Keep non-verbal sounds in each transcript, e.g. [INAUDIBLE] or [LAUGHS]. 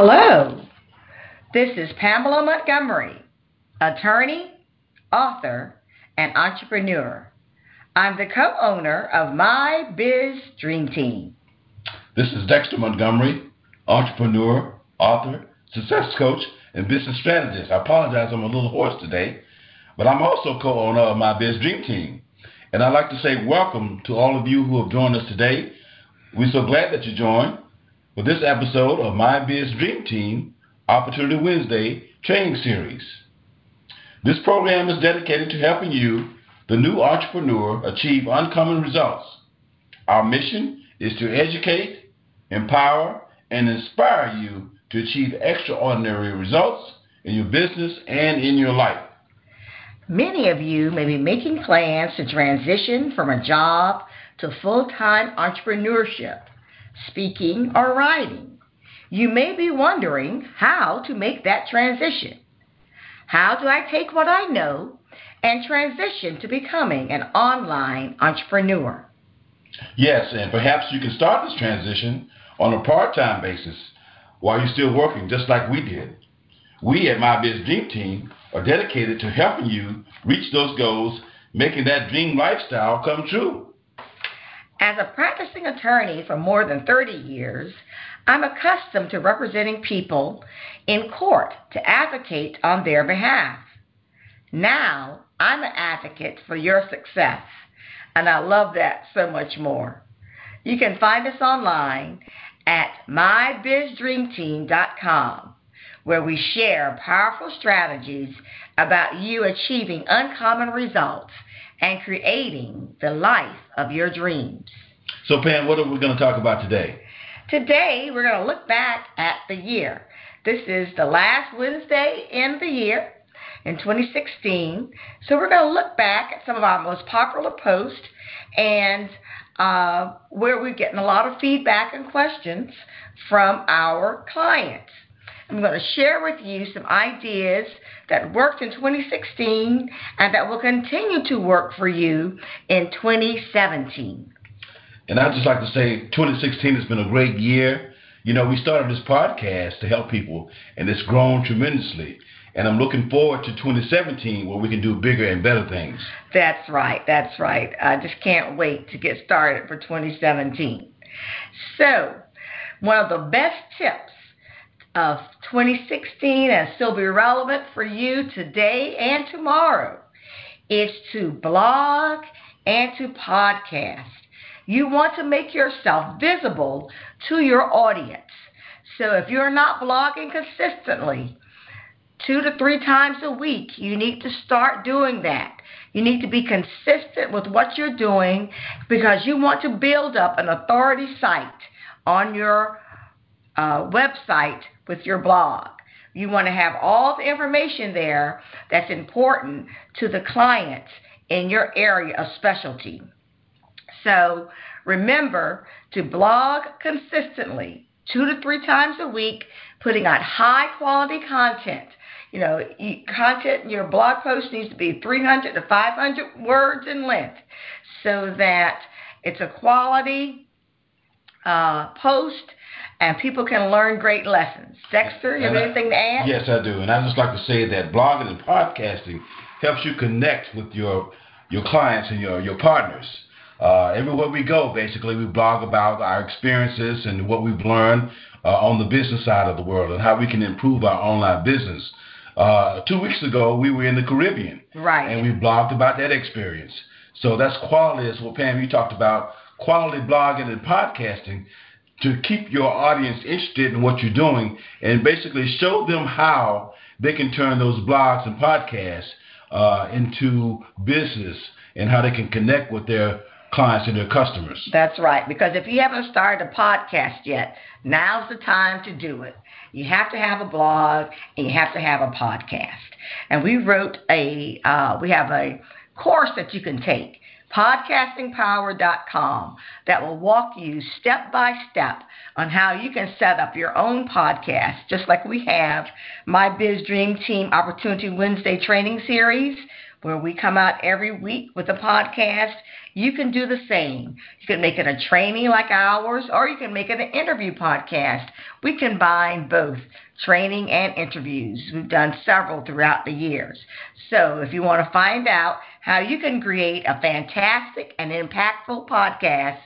Hello, this is Pamela Montgomery, attorney, author, and entrepreneur. I'm the co owner of My Biz Dream Team. This is Dexter Montgomery, entrepreneur, author, success coach, and business strategist. I apologize, I'm a little hoarse today, but I'm also co owner of My Biz Dream Team. And I'd like to say welcome to all of you who have joined us today. We're so glad that you joined for this episode of My Biz Dream Team Opportunity Wednesday training series. This program is dedicated to helping you, the new entrepreneur, achieve uncommon results. Our mission is to educate, empower, and inspire you to achieve extraordinary results in your business and in your life. Many of you may be making plans to transition from a job to full time entrepreneurship, speaking, or writing. You may be wondering how to make that transition. How do I take what I know and transition to becoming an online entrepreneur? Yes, and perhaps you can start this transition on a part time basis while you're still working, just like we did. We at My Biz Dream Team are dedicated to helping you reach those goals, making that dream lifestyle come true. As a practicing attorney for more than 30 years, I'm accustomed to representing people in court to advocate on their behalf. Now, I'm an advocate for your success, and I love that so much more. You can find us online at mybizdreamteam.com where we share powerful strategies about you achieving uncommon results and creating the life of your dreams. So, Pam, what are we going to talk about today? Today, we're going to look back at the year. This is the last Wednesday in the year in 2016. So, we're going to look back at some of our most popular posts and uh, where we're getting a lot of feedback and questions from our clients. I'm going to share with you some ideas that worked in 2016 and that will continue to work for you in 2017. And I'd just like to say 2016 has been a great year. You know, we started this podcast to help people, and it's grown tremendously. And I'm looking forward to 2017 where we can do bigger and better things. That's right. That's right. I just can't wait to get started for 2017. So, one of the best tips of 2016 and still be relevant for you today and tomorrow is to blog and to podcast. You want to make yourself visible to your audience. So if you're not blogging consistently, two to three times a week, you need to start doing that. You need to be consistent with what you're doing because you want to build up an authority site on your uh, website with your blog. You want to have all the information there that's important to the clients in your area of specialty. So remember to blog consistently, two to three times a week, putting out high quality content. You know, content in your blog post needs to be 300 to 500 words in length so that it's a quality uh, post and people can learn great lessons. Dexter, you have anything to add? Yes, I do. And I just like to say that blogging and podcasting helps you connect with your your clients and your your partners. Uh, everywhere we go, basically, we blog about our experiences and what we've learned uh, on the business side of the world and how we can improve our online business. Uh, two weeks ago, we were in the Caribbean, right, and we blogged about that experience. So that's quality. Is what Pam you talked about quality blogging and podcasting to keep your audience interested in what you're doing and basically show them how they can turn those blogs and podcasts uh, into business and how they can connect with their clients and their customers. That's right. Because if you haven't started a podcast yet, now's the time to do it. You have to have a blog and you have to have a podcast. And we wrote a, uh, we have a course that you can take podcastingpower.com that will walk you step by step on how you can set up your own podcast, just like we have my Biz Dream Team Opportunity Wednesday training series, where we come out every week with a podcast, you can do the same. You can make it a training like ours, or you can make it an interview podcast. We combine both training and interviews. We've done several throughout the years. So if you want to find out how you can create a fantastic and impactful podcast,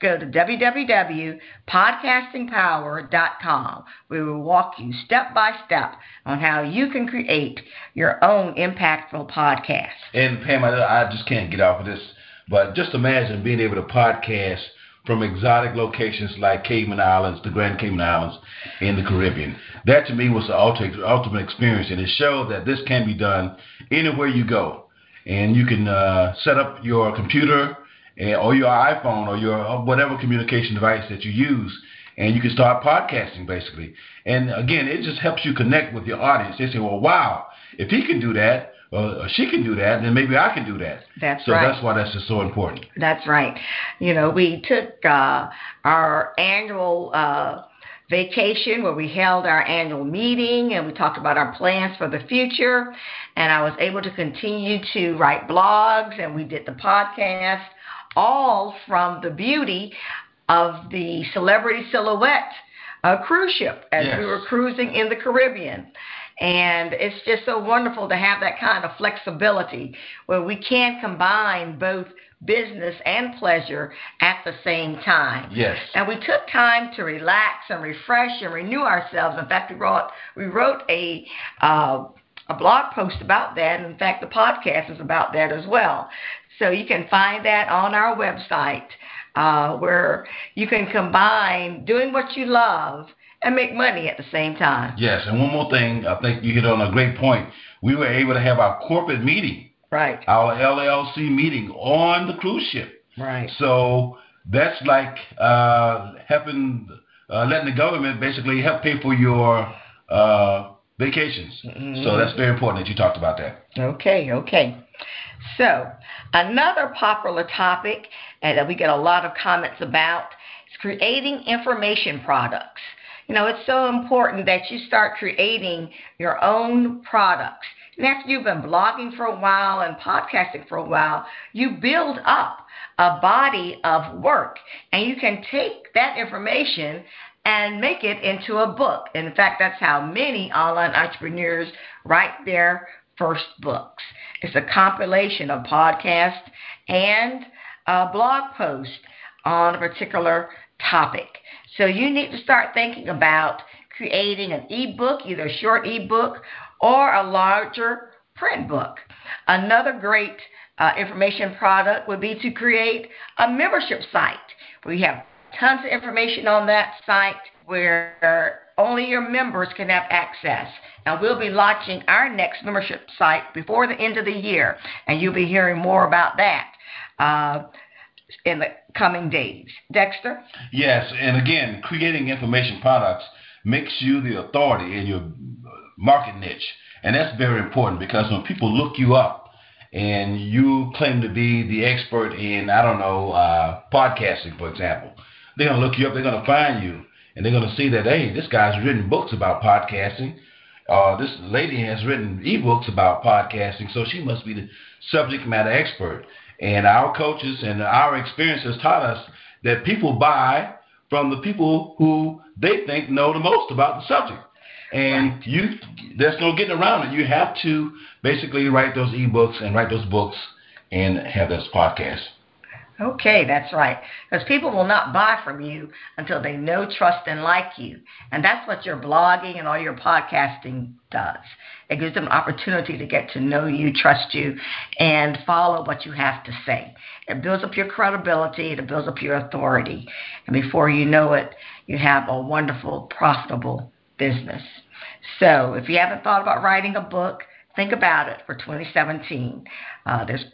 go to www.podcastingpower.com. We will walk you step by step on how you can create your own impactful podcast. And Pam, I, just can't get off of this, but just imagine being able to podcast from exotic locations like Cayman Islands, the Grand Cayman Islands in the Caribbean. That to me was the ultimate, ultimate experience, and it showed that this can be done anywhere you go. And you can uh, set up your computer and, or your iPhone or your whatever communication device that you use, and you can start podcasting basically. And again, it just helps you connect with your audience. They say, "Well, wow, if he can do that, uh, she can do that, and then maybe I can do that." That's so right. that's why that's just so important. That's right. You know, we took uh, our annual. Uh, vacation where we held our annual meeting and we talked about our plans for the future. And I was able to continue to write blogs and we did the podcast all from the beauty of the Celebrity Silhouette uh, cruise ship as Yes. we were cruising in the Caribbean. And it's just so wonderful to have that kind of flexibility where we can combine both business and pleasure at the same time. Yes. And we took time to relax and refresh and renew ourselves. In fact, we wrote we wrote a uh, a blog post about that. In fact, the podcast is about that as well. So you can find that on our website, uh, where you can combine doing what you love and make money at the same time. Yes, and one more thing, I think you hit on a great point. We were able to have our corporate meeting, Right. our LLC meeting on the cruise ship. Right. So that's like uh, helping, uh, letting the government basically help pay for your uh, vacations. Mhm. So that's very important that you talked about that. Okay, okay. So, another popular topic uh, that we get a lot of comments about is creating information products. You know, it's so important that you start creating your own products. And after you've been blogging for a while and podcasting for a while, you build up a body of work and you can take that information and make it into a book. And In fact, that's how many online entrepreneurs write their first books. It's a compilation of podcasts and a blog post on a particular topic. So you need to start thinking about creating an ebook, either a short ebook or a larger print book. Another great uh, information product would be to create a membership site you have tons of information on that site where only your members can have access. And we'll be launching our next membership site before the end of the year, and you'll be hearing more about that uh, in the coming days. Dexter? Yes, and again, creating information products makes you the authority in your market niche. And that's very important because when people look you up and you claim to be the expert in, I don't know, uh, podcasting, for example, they're going to look you up, they're going to find you, and they're going to see that, hey, this guy's written books about podcasting. Uh, this lady has written ebooks about podcasting, so she must be the subject matter expert. And our coaches and our experience has taught us that people buy from the people who they think know the most about the subject. And you, there's no getting around it. You have to basically write those ebooks and write those books and have those podcasts. Okay, that's right. Because people will not buy from you until they know, trust, and like you. And that's what your blogging and all your podcasting does. It gives them an opportunity to get to know you, trust you, and follow what you have to say. It builds up your credibility, it builds up your authority. And before you know it, you have a wonderful, profitable business. So if you haven't thought about writing a book, think about it for 2017. Uh, there's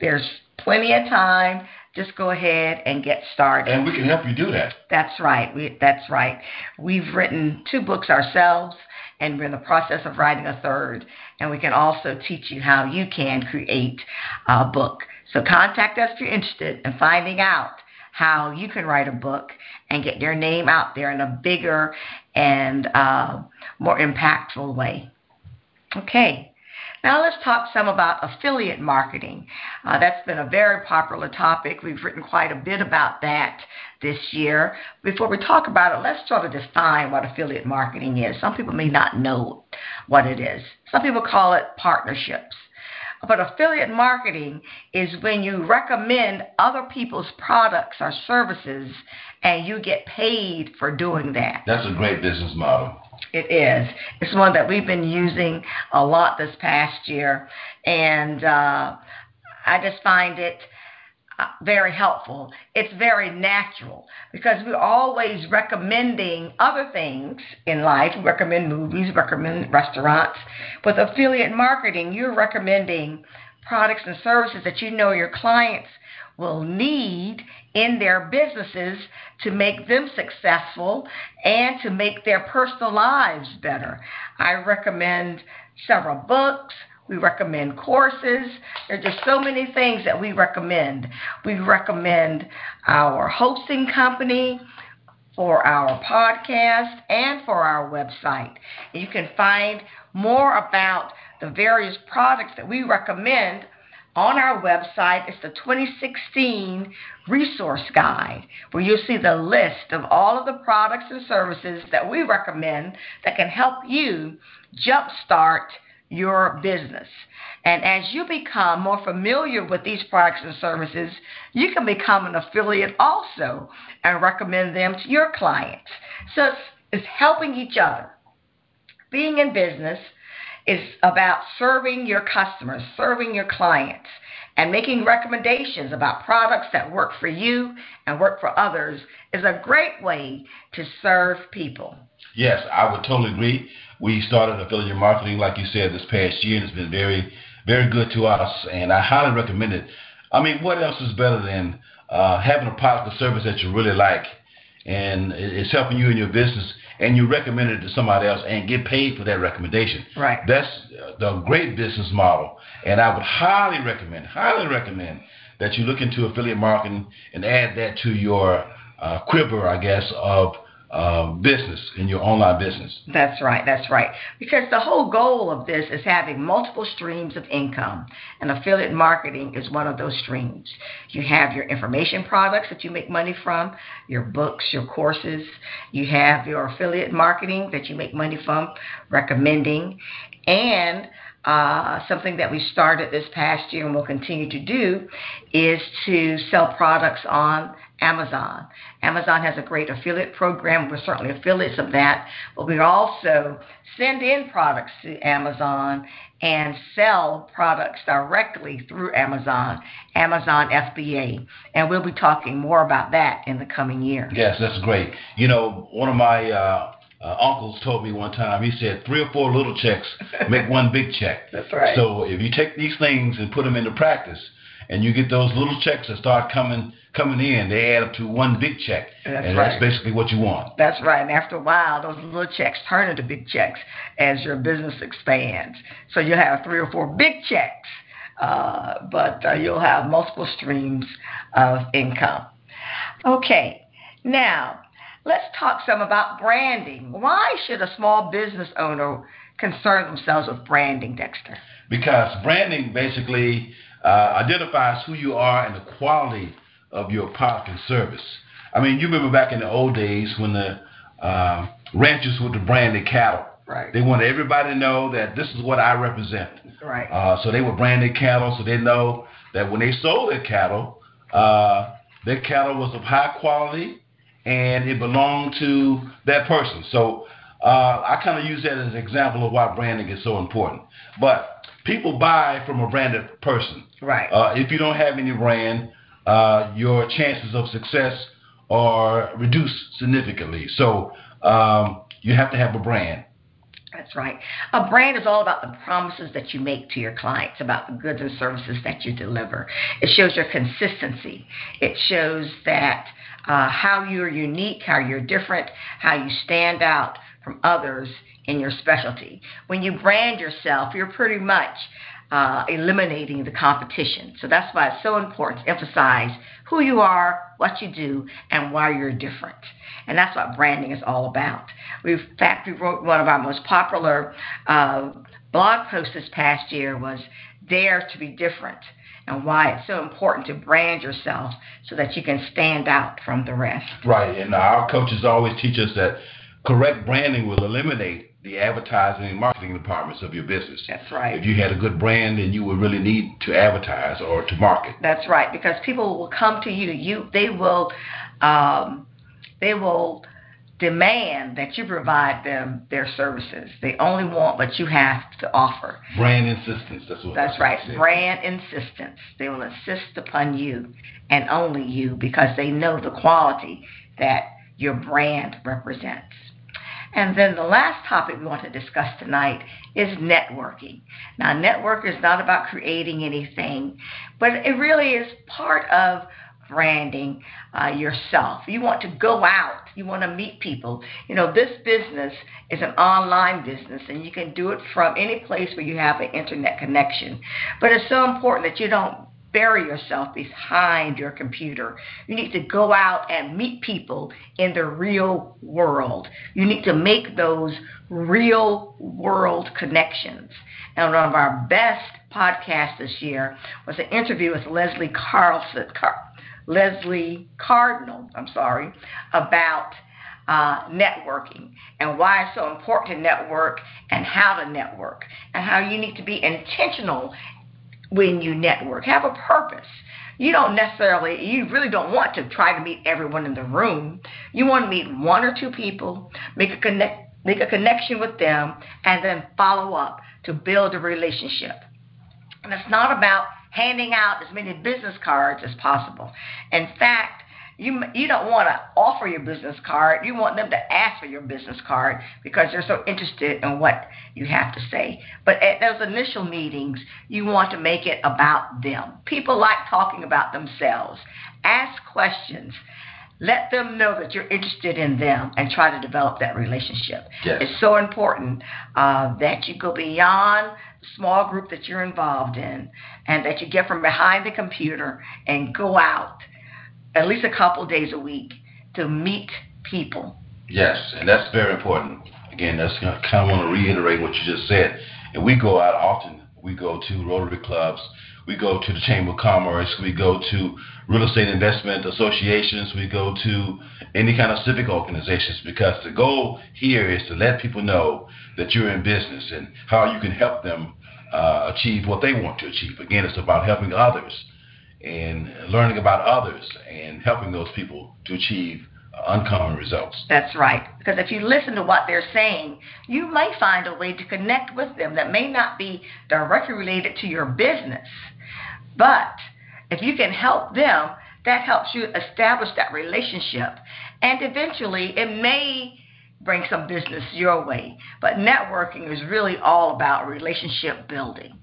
there's plenty of time. Just go ahead and get started. And we can help you do that. That's right. We, that's right. We've written two books ourselves, and we're in the process of writing a third. And we can also teach you how you can create a book. So contact us if you're interested in finding out how you can write a book and get your name out there in a bigger and uh, more impactful way. Okay. Now let's talk some about affiliate marketing. Uh, that's been a very popular topic. We've written quite a bit about that this year. Before we talk about it, let's try to define what affiliate marketing is. Some people may not know what it is. Some people call it partnerships. But affiliate marketing is when you recommend other people's products or services and you get paid for doing that. That's a great business model. It is. It's one that we've been using a lot this past year, and uh, I just find it uh, very helpful. It's very natural because we're always recommending other things in life. We recommend movies, recommend restaurants. With affiliate marketing, you're recommending products and services that you know your clients will need in their businesses to make them successful and to make their personal lives better. I recommend several books. We recommend courses. There are just so many things that we recommend. We recommend our hosting company for our podcast and for our website. You can find more about the various products that we recommend on our website is the 2016 resource guide where you'll see the list of all of the products and services that we recommend that can help you jumpstart your business. And as you become more familiar with these products and services, you can become an affiliate also and recommend them to your clients. So it's, it's helping each other. Being in business is about serving your customers, serving your clients, and making recommendations about products that work for you and work for others is a great way to serve people. Yes, I would totally agree. We started affiliate marketing, like you said, this past year, and it's been very, very good to us, and I highly recommend it. I mean, what else is better than uh, having a product or service that you really like, and it's helping you in your business and you recommend it to somebody else and get paid for that recommendation. Right. That's the great business model. And I would highly recommend, highly recommend that you look into affiliate marketing and add that to your uh, quiver, I guess, of uh, business in your online business. That's right. That's right. Because the whole goal of this is having multiple streams of income, and affiliate marketing is one of those streams. You have your information products that you make money from, your books, your courses. You have your affiliate marketing that you make money from, recommending, and uh, something that we started this past year and will continue to do is to sell products on Amazon. Amazon has a great affiliate program. We're certainly affiliates of that, but we also send in products to Amazon and sell products directly through Amazon, Amazon FBA. And we'll be talking more about that in the coming year. Yes, that's great. You know, one of my uh, uh, uncles told me one time, he said, three or four little checks make one big check. [LAUGHS] That's right. So if you take these things and put them into practice, and you get those little checks that start coming coming in. They add up to one big check, that's and right. that's basically what you want. That's right. And after a while, those little checks turn into big checks as your business expands. So you'll have three or four big checks, uh, but uh, you'll have multiple streams of income. Okay, now let's talk some about branding. Why should a small business owner concern themselves with branding, Dexter? Because branding basically uh, identifies who you are and the quality of your product and service. I mean, you remember back in the old days when the uh, ranchers would brand their cattle. Right. They wanted everybody to know that this is what I represent. Right. Uh, so they would brand their cattle so they know that when they sold their cattle, uh, their cattle was of high quality and it belonged to that person. So uh, I kind of use that as an example of why branding is so important. But people buy from a branded person. Right. Uh, if you don't have any brand, uh, your chances of success are reduced significantly. So um, you have to have a brand. That's right. A brand is all about the promises that you make to your clients about the goods and services that you deliver. It shows your consistency. It shows that uh, how you're unique, how you're different, how you stand out from others in your specialty. When you brand yourself, you're pretty much uh, eliminating the competition. So that's why it's so important to emphasize who you are, what you do, and why you're different. And that's what branding is all about. We, in fact, we wrote one of our most popular uh, blog posts this past year was Dare to be Different and why it's so important to brand yourself so that you can stand out from the rest. Right. And our coaches always teach us that correct branding will eliminate the advertising and marketing departments of your business. That's right. If you had a good brand, then you would really need to advertise or to market. That's right, because people will come to you. You, they will, um, they will demand that you provide them their services. They only want what you have to offer. Brand insistence. That's what. That's right. Brand insistence. They will insist upon you and only you because they know the quality that your brand represents. And then the last topic we want to discuss tonight is networking. Now, network is not about creating anything, but it really is part of branding uh, yourself. You want to go out, you want to meet people. You know, this business is an online business, and you can do it from any place where you have an internet connection. But it's so important that you don't bury yourself behind your computer. You need to go out and meet people in the real world. You need to make those real world connections. And one of our best podcasts this year was an interview with Leslie Carlson, Car- Leslie Cardinal, I'm sorry, about uh, networking and why it's so important to network and how to network and how you need to be intentional when you network. Have a purpose. You don't necessarily, you really don't want to try to meet everyone in the room. You want to meet one or two people, make a connect, make a connection with them, and then follow up to build a relationship. And it's not about handing out as many business cards as possible. In fact, you you don't want to offer your business card. You want them to ask for your business card because they're so interested in what you have to say. But at those initial meetings, you want to make it about them. People like talking about themselves. Ask questions. Let them know that you're interested in them and try to develop that relationship. Yes. It's so important uh, that you go beyond small group that you're involved in and that you get from behind the computer and go out at least a couple days a week to meet people. Yes, and that's very important. Again, that's kind of want to reiterate what you just said. And we go out often. We go to Rotary clubs. We go to the Chamber of Commerce. We go to real estate investment associations. We go to any kind of civic organizations because the goal here is to let people know that you're in business and how you can help them uh, achieve what they want to achieve. Again, it's about helping others and learning about others and helping those people to achieve uncommon results. That's right. Because if you listen to what they're saying, you may find a way to connect with them that may not be directly related to your business. But if you can help them, that helps you establish that relationship. And eventually, it may bring some business your way. But networking is really all about relationship building.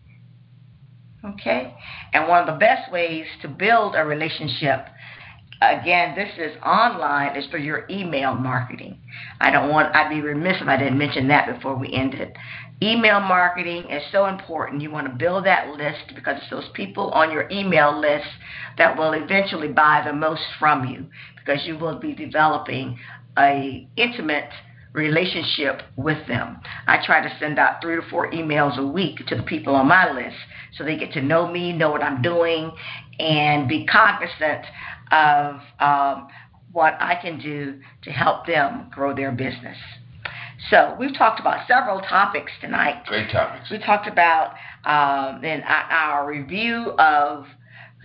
Okay? And one of the best ways to build a relationship, again, this is online, it's for your email marketing. I don't want, I'd be remiss if I didn't mention that before we ended. Email marketing is so important. You want to build that list because it's those people on your email list that will eventually buy the most from you because you will be developing a intimate relationship with them. I try to send out three to four emails a week to the people on my list so they get to know me, know what I'm doing, and be cognizant of um, what I can do to help them grow their business. So we've talked about several topics tonight. Great topics. We talked about um, in our review of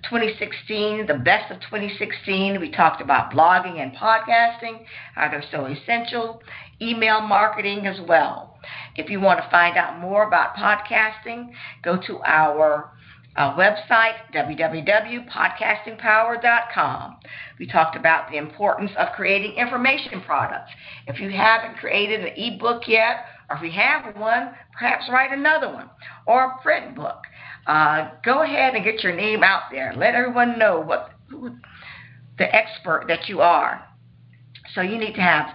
2016, the best of 2016. We talked about blogging and podcasting, how they're so essential, email marketing as well. If you want to find out more about podcasting, go to our uh, website, www.podcastingpower.com. We talked about the importance of creating information products. If you haven't created an ebook yet, or if you have one, perhaps write another one, or a print book uh, go ahead and get your name out there. Let everyone know what who, the expert that you are. So you need to have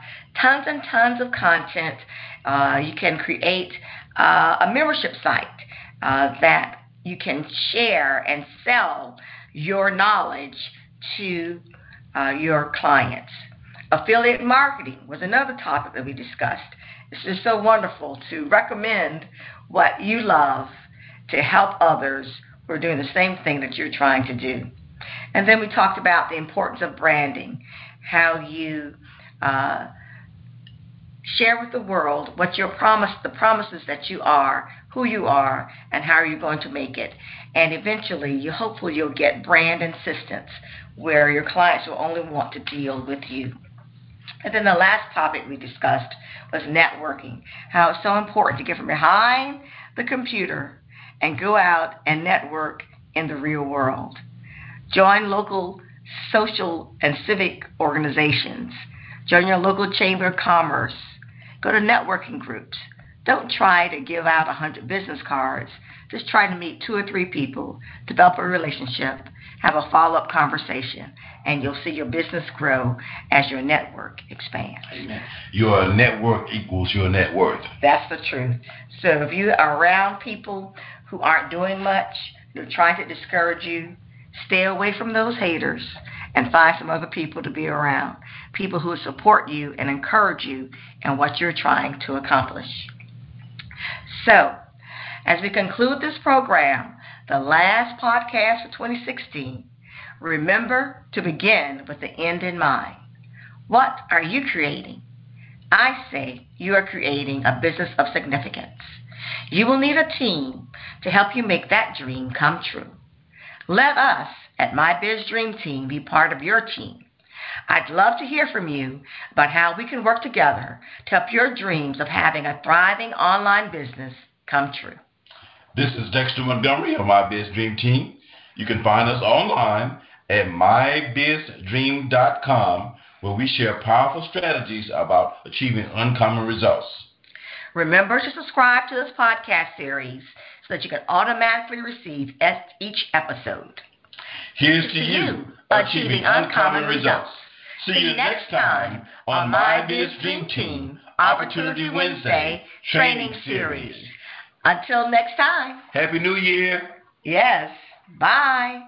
tons and tons of content. Uh, you can create uh, a membership site uh, that you can share and sell your knowledge to uh, your clients. Affiliate marketing was another topic that we discussed. It's just so wonderful to recommend what you love to help others who are doing the same thing that you're trying to do. And then we talked about the importance of branding, how you uh, share with the world what your promise, the promises that you are, who you are, and how are you going to make it. And eventually, you hopefully you'll get brand insistence, where your clients will only want to deal with you. And then the last topic we discussed was networking, how it's so important to get from behind the computer and go out and network in the real world. Join local social and civic organizations. Join your local chamber of commerce. Go to networking groups. Don't try to give out a 100 business cards. Just try to meet two or three people, develop a relationship, have a follow up conversation, and you'll see your business grow as your network expands. Amen. Your network equals your net worth. That's the truth. So if you are around people who aren't doing much, they're trying to discourage you, stay away from those haters and find some other people to be around. People who support you and encourage you in what you're trying to accomplish. So, as we conclude this program, the last podcast of 2016, remember to begin with the end in mind. What are you creating? I say you are creating a business of significance. You will need a team to help you make that dream come true. Let us at My Biz Dream Team be part of your team. I'd love to hear from you about how we can work together to help your dreams of having a thriving online business come true. This is Dexter Montgomery of My Biz Dream Team. You can find us online at mybizdream.com where we share powerful strategies about achieving uncommon results. Remember to subscribe to this podcast series so that you can automatically receive each episode. Here's to you achieving uncommon results. See you next time on My Biz Dream Team Opportunity Wednesday Training Series. Until next time. Happy New Year. Yes. Bye.